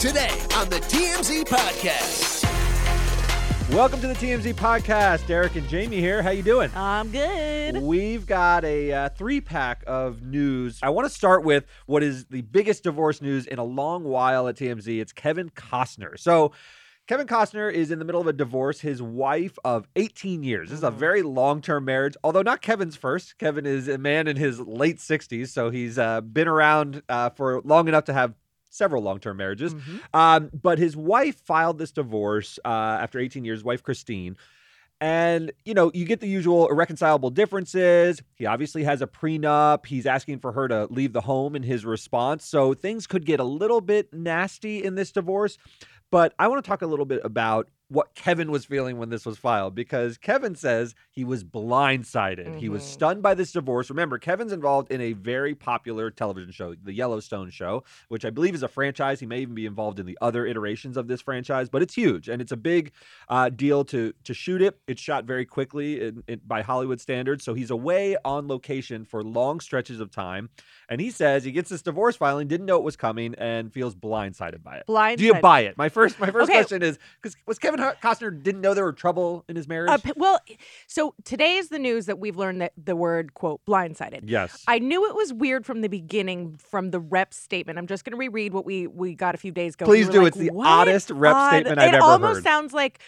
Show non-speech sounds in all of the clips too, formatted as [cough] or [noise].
Today on the TMZ Podcast. Welcome to the TMZ podcast. Derek and Jaime here. How you doing? I'm good. We've got a uh, three pack of news. I want to start with what is the biggest divorce news in a long while at TMZ. It's Kevin Costner. So. Kevin Costner is in the middle of a divorce. His wife of 18 years. This is a very long term marriage, although not Kevin's first. Kevin is a man in his late 60s, so he's uh, been around uh, for long enough to have several long term marriages. Um, but his wife filed this divorce uh, after 18 years, wife Christine. And, you know, you get the usual irreconcilable differences. He obviously has a prenup. He's asking for her to leave the home in his response. So things could get a little bit nasty in this divorce. But I want to talk a little bit about what Kevin was feeling when this was filed because Kevin says he was blindsided. He was Mhm. stunned by this divorce. Remember, Kevin's involved in a very popular television show, The Yellowstone Show, which I believe is a franchise. He may even be involved in the other iterations of this franchise, but it's huge and it's a big uh, deal to to shoot it. It's shot very quickly in, in, by Hollywood standards, so he's away on location for long stretches of time. And he says he gets this divorce filing, didn't know it was coming, and feels blindsided by it. Blind. Do you buy it? My first my first Okay. question is because was Kevin Ho- Costner didn't know there were trouble in his marriage? Uh, well, so today is the news that we've learned that the word quote blindsided. yes. I knew it was weird from the beginning from the rep statement. I'm just going to reread what we we got a few days ago. Please We do. like, It's the "What? oddest rep Odd." statement I've it ever almost sounds like.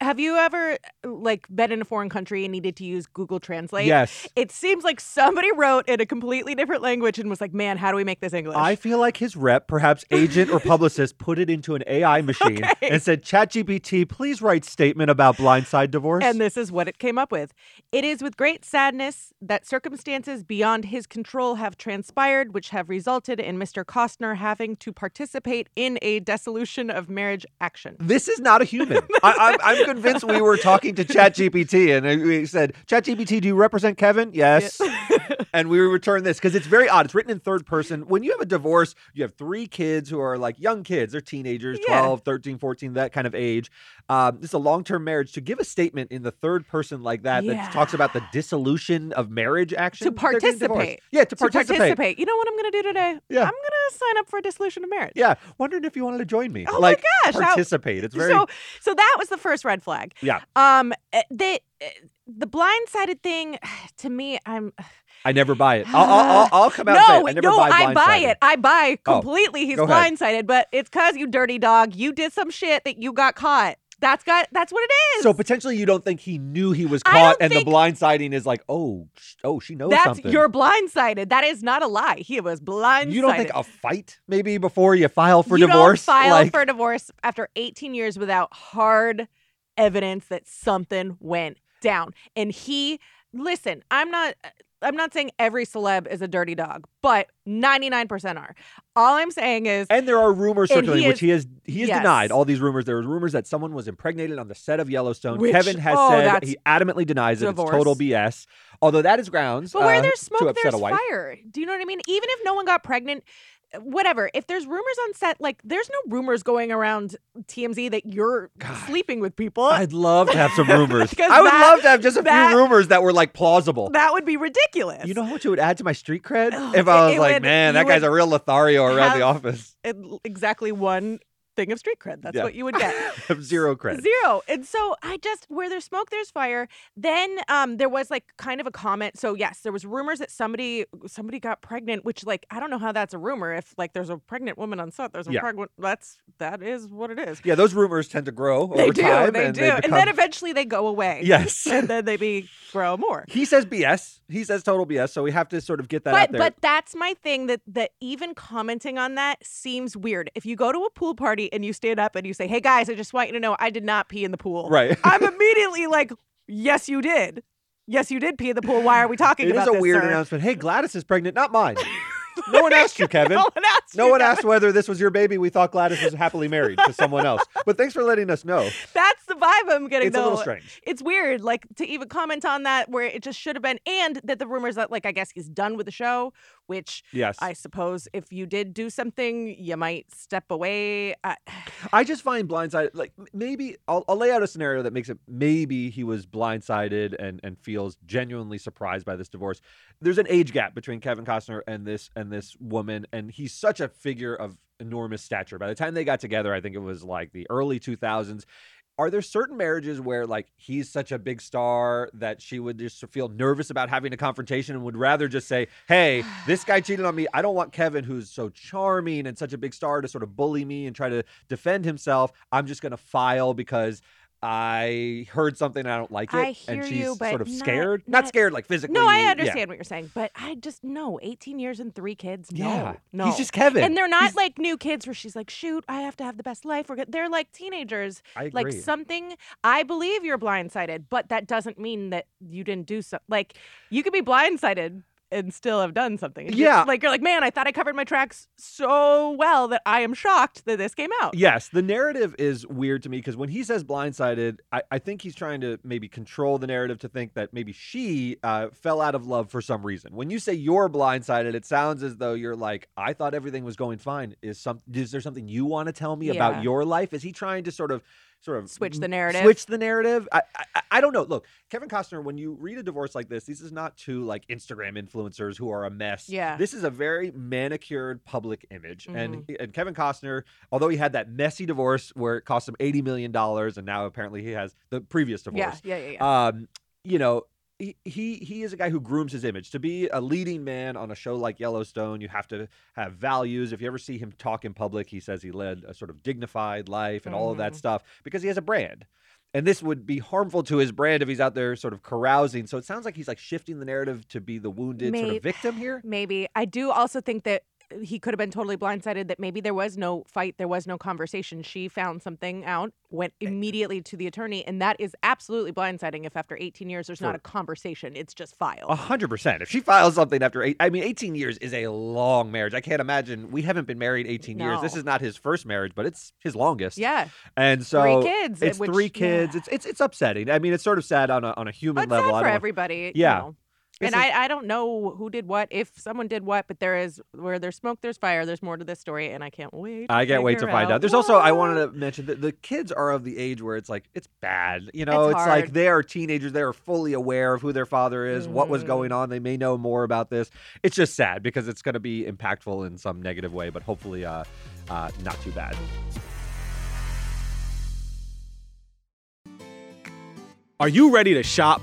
Have you ever like been in a foreign country and needed to use Google Translate? yes. It seems like somebody wrote in a completely different language and was like, "Man, how do we make this English?" I feel like his rep, perhaps agent or publicist, put it into an AI [laughs] machine Okay. and said, ChatGPT, please write statement about blindside divorce. And this is what it came up with. It is with great sadness that circumstances beyond his control have transpired, which have resulted in Mr. Costner having to participate in a dissolution of marriage action. this is not a human. I, I'm [laughs] convinced we were talking to [laughs] ChatGPT and uh, we said, ChatGPT, do you represent Kevin? Yes. [laughs] [laughs] and we return this because it's very odd. It's written in third person. When you have a divorce, you have three kids who are like young kids. They're teenagers, Yeah. 12, 13, 14, that kind of age. Um, this is a long term marriage. To give a statement in the third person like that that talks about the dissolution of marriage action. To they're getting divorced. participate. Yeah, to, To participate. participate. You know what I'm going to do today? Yeah. I'm going to sign up for a dissolution of marriage. Yeah, wondering if you wanted to join me. Oh my like, gosh, how- participate. It's very So, so that was the first red flag. yeah. Um, eh, they, eh, Eh, the blindsided thing, [sighs] to me, I'm [sighs] I never buy it. I'll, I'll, I'll, [sighs] come out and say no. I never no, buy I buy it. I buy Oh, completely. He's go ahead. blindsided, but it's because you dirty dog. You did some shit that you got caught. That's got. That's what it is. So potentially you don't think he knew he was caught, and the blindsiding is like, oh, sh- oh, she knows that's something. you're blindsided. That is not a lie. He was blindsided. you don't think a fight maybe before you file for you divorce? Don't file like, for divorce after 18 years without hard evidence that something went down. And he, listen, I'm not. I'm not saying every celeb is a dirty dog, but 99% are. All I'm saying is and there are rumors And he circulating, which is- he has he has Yes. denied. All these rumors. There were rumors that someone was impregnated on the set of Yellowstone. Which- Kevin has oh, said he adamantly denies it. It's total BS. Although that is grounds. But where uh, there's smoke, there's a fire. Do you know what I mean? Even if no one got pregnant, whatever. If there's rumors on set, like there's no rumors going around TMZ that you're God. sleeping with people. I'd love to have some [laughs] rumors. I would that- love to have just a that- few rumors that were like plausible. that would be ridiculous. You know how much it would add to my street cred Oh, if I was like, would- man, that guy's a real Lothario around the office. Exactly one thing of street cred. That's Yeah. what you would get. [laughs] Zero cred. Zero. And so I just where there's smoke, there's fire. Then um there was like kind of a comment. So yes, there was rumors that somebody somebody got pregnant, which like I don't know how that's a rumor. If like there's a pregnant woman on set, there's a Yeah. pregnant that's that is what it is. Yeah, those rumors tend to grow over They do, time. they and do. They and then eventually they go away. yes. [laughs] And then they be grow more. he says BS. He says total BS. So we have to sort of get that out But there. but that's my thing that that even commenting on that seems weird. If you go to a pool party and you stand up and you say, "Hey guys, I just want you to know I did not pee in the pool." right. I'm [laughs] immediately like, "Yes, you did. Yes, you did pee in the pool. Why are we talking it about a this, weird sir?" announcement. Hey, Gladys is pregnant, not mine. [laughs] no one asked you, [laughs] Kevin. no one asked. No one Kevin. asked whether this was your baby. We thought Gladys was happily married to someone else. But thanks for letting us know. That's the vibe I'm getting. It's a little strange. It's weird, like to even comment on that where it just should have been, and that the rumors that like I guess he's done with the show, which Yes. I suppose if you did do something, you might step away. Uh, I, [sighs] I just find blindsided, like maybe I'll, I'll lay out a scenario that makes it maybe he was blindsided and and feels genuinely surprised by this divorce. There's an age gap between Kevin Costner and this and this woman, and he's such a figure of enormous stature. By the time they got together, I think it was like the early 2000s. Are there certain marriages where like he's such a big star that she would just feel nervous about having a confrontation and would rather just say, "Hey, this guy cheated on me. I don't want Kevin who's so charming and such a big star to sort of bully me and try to defend himself. I'm just going to file because I heard something I don't like it. I hear and she's you, but sort of not- scared. Not, not- scared like physically. No, I yeah. understand what you're saying, but I just no. 18 years and three kids. No, Yeah. no. He's just Kevin. and they're not He's- like new kids where she's like, shoot, I have to have the best life. We're good. They're like teenagers. I agree. Like something. I believe you're blindsided, but that doesn't mean that you didn't do so. Like you could be blindsided and still have done something. Yeah. Like you're like, man, I thought I covered my tracks so well that I am shocked that this came out. Yes, the narrative is weird to me because when he says blindsided, I, I think he's trying to maybe control the narrative to think that maybe she uh, fell out of love for some reason. When you say you're blindsided, it sounds as though you're like, I thought everything was going fine. Is some is there something you want to tell me Yeah. about your life? Is he trying to sort of sort of Switch the narrative? Switch the narrative. I, I I don't know. Look, Kevin Costner. When you read a divorce like this, this is not two like Instagram influencers who are a mess. Yeah. This is a very manicured public image, and Mm-hmm. and Kevin Costner, although he had that messy divorce where it cost him eighty million dollars, and now apparently he has the previous Yeah, divorce. yeah, yeah, yeah. Um, you know. He, he he is a guy who grooms his image. To be a leading man on a show like Yellowstone, you have to have values. If you ever see him talk in public, he says he led a sort of dignified life and all of that Mhm. stuff because he has a brand. And this would be harmful to his brand if he's out there sort of carousing. So it sounds like he's like shifting the narrative to be the wounded sort of victim here. Maybe. I do also think that he could have been totally blindsided that maybe there was no fight, there was no conversation. She found something out, went Eh. immediately to the attorney, and that is absolutely blindsiding if after 18 years there's not a conversation. It's just filed. A hundred percent. If she files something after eight, I mean, eighteen years is a long marriage. I can't imagine. We haven't been married eighteen years. This is not his first marriage, but it's his longest. yeah. and so Three kids, It's which- three kids. yeah. It's it's it's upsetting. I mean, it's sort of sad on a on a human But level. for everybody. Yeah. You know. And is- I, I don't know who did what, if someone did what, but there is where there's smoke, there's fire. There's more to this story, and I can't wait. I can't wait to find out. There's also I wanted to mention that the kids are of the age where it's like it's bad. You know, It's it's, like they are teenagers. They are fully aware of who their father is, what was Mhm. going on. They may know more about this. It's just sad because it's going to be impactful in some negative way, but hopefully, uh, uh, not too bad. Are you ready to shop?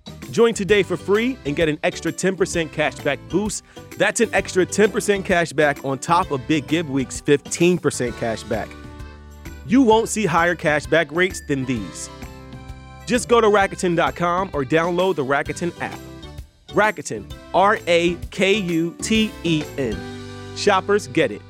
Join today for free and get an extra 10% cashback boost. That's an extra 10% cashback on top of Big Give Week's 15% cashback. You won't see higher cashback rates than these. Just go to Rakuten.com or download the Rakuten app. Rakuten, R A K U T E N. Shoppers get it.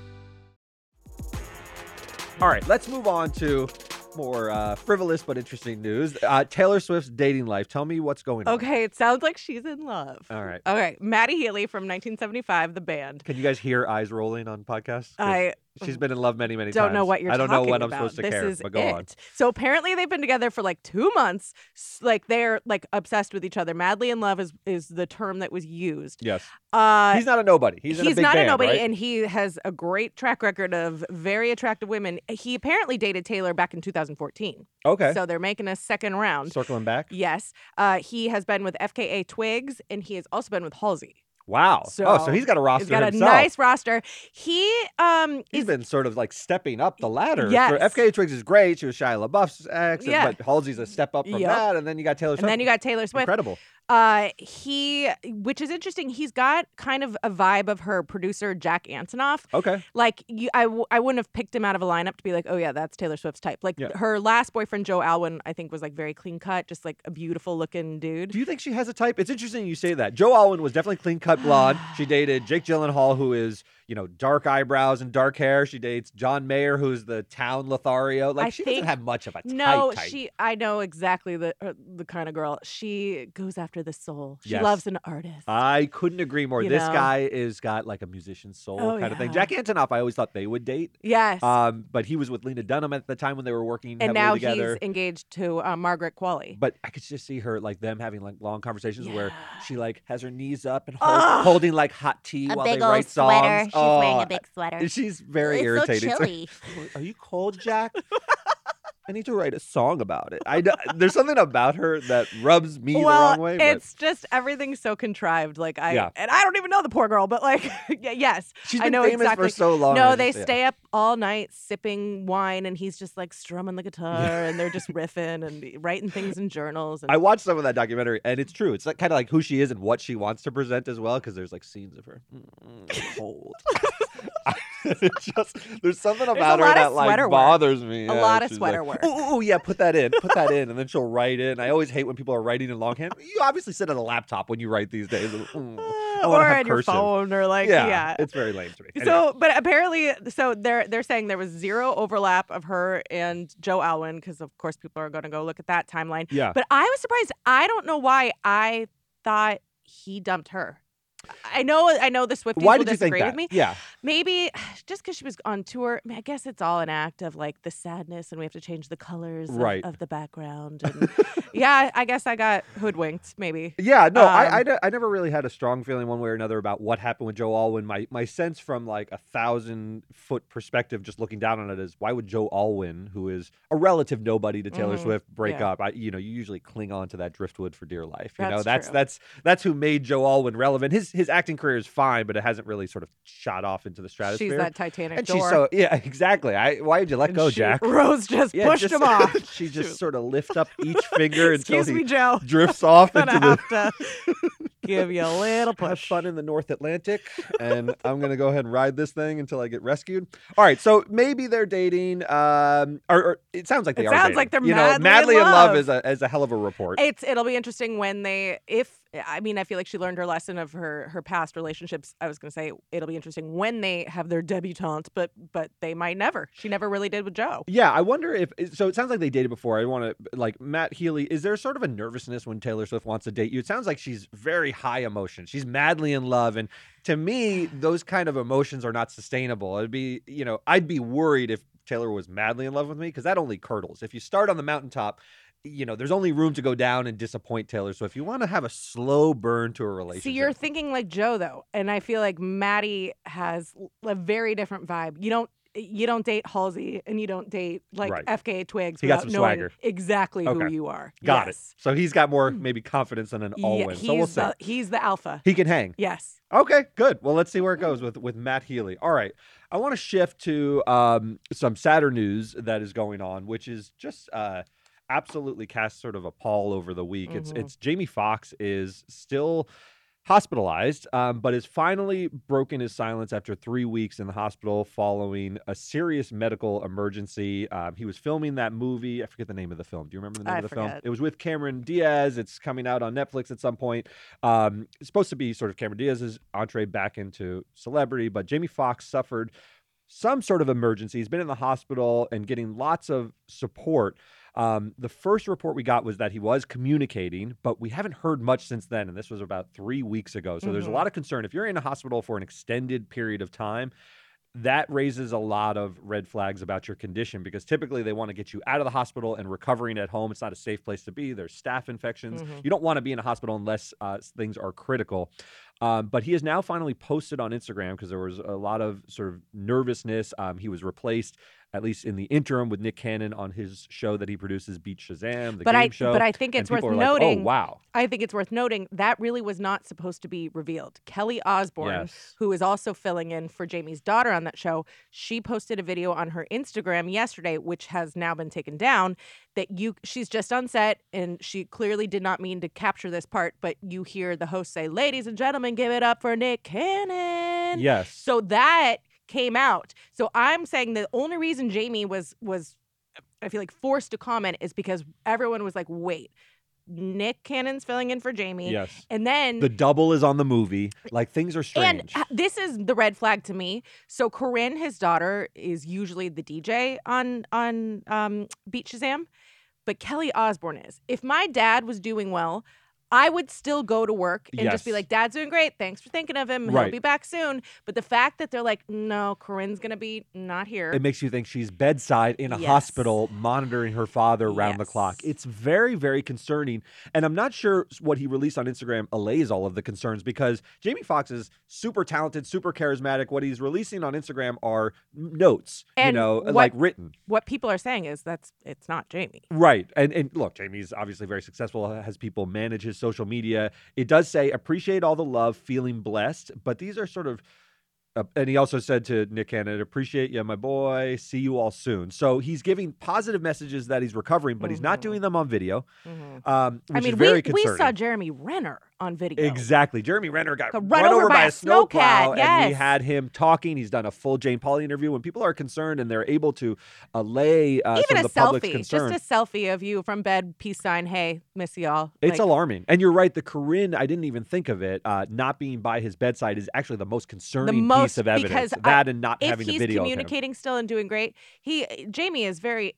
All right, let's move on to more uh, frivolous but interesting news. Uh, Taylor Swift's dating life. Tell me what's going on. Okay, it sounds like she's in love. All right. Okay, Matty Healy from 1975, the band. Can you guys hear eyes rolling on podcasts? I she's been in love many, many times. don't know what you're I don't know when I'm supposed to this care, is but go it. on. So apparently they've been together for like two months. Like they're like obsessed with each other. Madly in love is is the term that was used. Yes. Uh, he's not a nobody. He's, in a big not band, a nobody, right? and he has a great track record of very attractive women. He apparently dated Taylor back in 2014. okay. So they're making a second round. Circling back. Yes. Uh, he has been with FKA Twigs, and he has also been with Halsey. Wow. oh, so So, he's got a roster He's got a nice roster. He um He's is been sort of like stepping up the ladder. Yes. FKA Twigs is great. She was Shia LaBeouf's ex, and- Yeah. but Halsey's a step up from Yep. that, and then you got Taylor Swift. and then you got Taylor Swift. incredible. Uh, he, which is interesting, he's got kind of a vibe of her producer Jack Antonoff. Okay. Like you, I, w- I wouldn't have picked him out of a lineup to be like, oh yeah, that's Taylor Swift's type. Like Yeah. her last boyfriend Joe Alwyn, I think was like very clean cut, just like a beautiful looking dude. Do you think she has a type? It's interesting you say that. Joe Alwyn was definitely clean cut, blonde. She dated Jake Gyllenhaal, who is you know dark eyebrows and dark hair. She dates John Mayer, who's the town Lothario. Like I she think- doesn't have much of a type. No, type. she. I know exactly the uh, the kind of girl. She goes after the soul. She Yes. loves an artist. I couldn't agree more. You this know? guy is got like a musician soul Oh, kind of thing. Jack Antonoff, I always thought they would date. yes. Um, but he was with Lena Dunham at the time when they were working together. and now together. he's engaged to uh, Margaret Qualley. But I could just see her like them having like long conversations where she like has her knees up and hold, Ugh. [laughs] holding like hot tea a while big they old write sweater. songs. She's wearing Oh, a big sweater. She's very it's irritating. so It's like, chilly. Are you cold, Jack? [laughs] I need to write a song about it. I [laughs] there's something about her that rubs me well, the wrong way. but it's just everything's so contrived. Like I Yeah. and I don't even know the poor girl, but like [laughs] yes, she's I been know famous exactly. for so long. No, they just- yeah. stay up all night sipping wine, and he's just like strumming the guitar, and they're just riffing and [laughs] writing things in journals. And I watched some of that documentary, and it's true. It's like, kind of like who she is and what she wants to present as well, because there's like scenes of her mm, cold. [laughs] just there's something about her that like bothers me. A Yeah, lot of sweater like, work. Oh, yeah, put that in, put that [laughs] in, and then she'll write it. And I always hate when people are writing in longhand. You obviously sit at a laptop when you write these days. [sighs] Mm, or on your cursive. phone, or like yeah, yeah. it's very lame to me. Anyway. So, but apparently, so they're they're saying there was zero overlap of her and Joe Alwyn because of course people are going to go look at that timeline. yeah, But I was surprised. I don't know why I thought he dumped her. I know, I know the Swifties why will did you think disagree that? with me. Yeah, Maybe [sighs] just because she was on tour. I, mean, I guess it's all an act of like the sadness, and we have to change the colors of- Right. of, the background. And [laughs] yeah, I guess I got hoodwinked. Maybe. Yeah, no, I, I, Um, I never really had a strong feeling one way or another about what happened with Joe Alwyn. My my sense from like a thousand foot perspective, just looking down on it, is why would Joe Alwyn, who is a relative nobody to Taylor Mhm, Swift, break yeah. up? I, you know, you usually cling on to that driftwood for dear life. You know, That's that's true. that's that's who made Joe Alwyn relevant. His his acting career is fine, but it hasn't really sort of shot off into the stratosphere. She's that Titanic and door. she's so yeah, [laughs] exactly. I why did you let And go, she- Jack? [laughs] Rose just Yeah, pushed just- him off. [laughs] she She just was- sort of lifts up each finger until Excuse he me, Joe. drifts off into the have to give you a little have push. fun in the North Atlantic, and I'm gonna go ahead and ride this thing until I get rescued. All right, so maybe they're dating. Um, or, or it sounds like they It are. sounds dating. like they're you know, madly in in love love. is a is a hell of a report. It's it'll be interesting when they if Eh, I mean I feel like she learned her lesson of her her past relationships. I was gonna say it'll be interesting when they have their debutante, but but they might never. She never really did with Joe. Yeah, I wonder if eh, so. It sounds like they dated before. I want to like Matt Healy. Is there sort of a nervousness when Taylor Swift wants to date you? It sounds like she's very high emotion. She's madly in love, and to me, [sighs] those kind of emotions are not sustainable. It'd be, you know, I'd be worried if Taylor was madly in love with me because that only curdles. If you start on the mountaintop. You know, there's only room to go down and disappoint Taylor. So if you want to have a slow burn to a relationship, See, you're thinking like Joe though, and I feel like Matty has a very different vibe. You don't. You don't date Halsey and you don't date like Right. FKA Twigs He got some swagger. exactly who you are. got yes. it. So he's got more maybe confidence than an Yeah, Alwyn. he's So we'll see. the he's the alpha. He can hang. Yes. Okay, good. Well, let's see where it goes with with Matt Healy. All right, I want to shift to um, some sadder news that is going on, which is just uh, absolutely cast sort of a pall over the week. It's Mhm. it's Jamie Foxx is still hospitalized, um, but has finally broken his silence after three weeks in the hospital following a serious medical emergency. Um, he was filming that movie. I forget the name of the film. Do you remember the name I of the film? It was with Cameron Diaz. It's coming out on Netflix at some point. Um, it's supposed to be sort of Cameron Diaz's entree back into celebrity, but Jamie Foxx suffered some sort of emergency. He's been in the hospital and getting lots of support. Um, the first report we got was that he was communicating, but we haven't heard much since then. And this was about three weeks ago. So there's a Mhm. lot of concern. If you're in a hospital for an extended period of time, that raises a lot of red flags about your condition because typically they want to get you out of the hospital and recovering at home. It's not a safe place to be. There's staph infections. Mhm. You don't want to be in a hospital unless uh, things are critical. Um, but he has now finally posted on Instagram because there was a lot of sort of nervousness. Um, he was replaced, at least in the interim, with Nick Cannon on his show that he produces, Beat Shazam, the but game I show. but I think it's worth are like, oh, noting. oh wow, I think it's worth noting that really was not supposed to be revealed. Kelly Osbourne, yes, who is also filling in for Jamie's daughter on that show, she posted a video on her Instagram yesterday, which has now been taken down. That you, she's just on set, and she clearly did not mean to capture this part, but you hear the host say, "Ladies and gentlemen, give it up for Nick Cannon." yes, So that came out. So I'm saying the only reason Jamie was was I feel like forced to comment is because everyone was like, "Wait, Nick Cannon's filling in for Jamie. Yes. And then The double is on the movie. Like things are and strange. uh, this is the red flag to me. So Corinne, his daughter, is usually the DJ on on um, Beat Shazam, but Kelly Osbourne is. If my dad was doing well, I would still go to work and just be like, "Dad's doing great. Thanks for thinking of him. He'll be back soon." But the fact that they're like, "No, Corinne's gonna be not here." it makes you think she's bedside in a Yes. hospital monitoring her father round the clock. It's very, very concerning. And I'm not sure what he released on Instagram allays all of the concerns because Jamie Foxx is super talented, super charismatic. What he's releasing on Instagram are notes, you know, what- like written. what people are saying is that's it's not Jamie. Right. And and look, Jamie's obviously very successful, has people manage his social media. It does say appreciate all the love, feeling blessed, but these are sort of uh, and he also said to Nick Cannon, appreciate you, my boy. See you all soon. So he's giving positive messages that he's recovering, but he's not Mhm. doing them on video, Mhm. um, which I mean, is very we, we saw Jeremy Renner on video. Exactly. Jeremy Renner got Got run, over by, a snowplow, snowcat, and we had him talking. He's done a full Jane Pauley interview. When people are concerned and they're able to allay uh, Even a the selfie, concern, just a selfie of you from bed, peace sign. Hey, miss y'all. It's Like, alarming. And you're right. The Corinne, I didn't even think of it, uh, not being by his bedside is actually the most concerning most- piece of evidence. because I- that and not having a he's video. him. communicating still and doing great, he Jamie is very.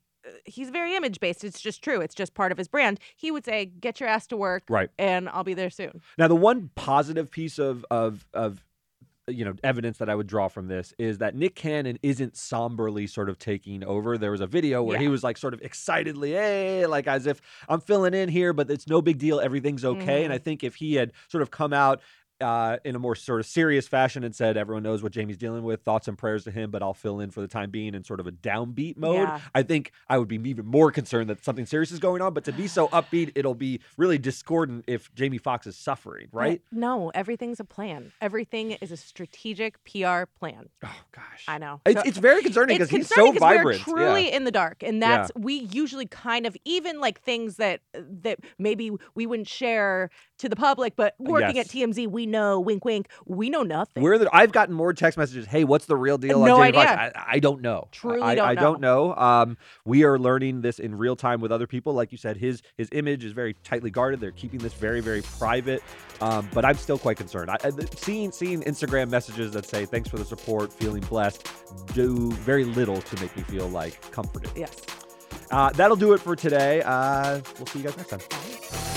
He's very image based. It's just true. It's just part of his brand. He would say, "Get your ass to work, Right. and I'll be there soon." Now, the one positive piece of of of you know evidence that I would draw from this is that Nick Cannon isn't somberly sort of taking over. There was a video where he was like sort of excitedly, hey, like as if I'm filling in here, but it's no big deal. Everything's okay. And mm-hmm. I think if he had sort of come out. Uh, in a more sort of serious fashion, and said, "Everyone knows what Jamie's dealing with. Thoughts and prayers to him, but I'll fill in for the time being in sort of a downbeat mode." Yeah. I think I would be even more concerned that something serious is going on. But to be so upbeat, it'll be really discordant if Jamie Foxx is suffering, right? no, everything's a plan. Everything is a strategic PR plan. Oh gosh, I know. It's, So- it's very concerning because he's so vibrant. We're truly in the dark, and that's we usually kind of even like things that that maybe we wouldn't share to the public, but working Yes. at TMZ, we know. Wink, wink. We know nothing. We're the, I've gotten more text messages. Hey, what's the real deal? No on idea. I, I don't know. Truly I, don't I know. don't know. Um, we are learning this in real time with other people. Like you said, his his image is very tightly guarded. They're keeping this very very private. Um, but I'm still quite concerned. I, I, seeing seeing Instagram messages that say thanks for the support, feeling blessed, do very little to make me feel like comforted. yes. Uh, that'll do it for today. Uh, we'll see you guys next time.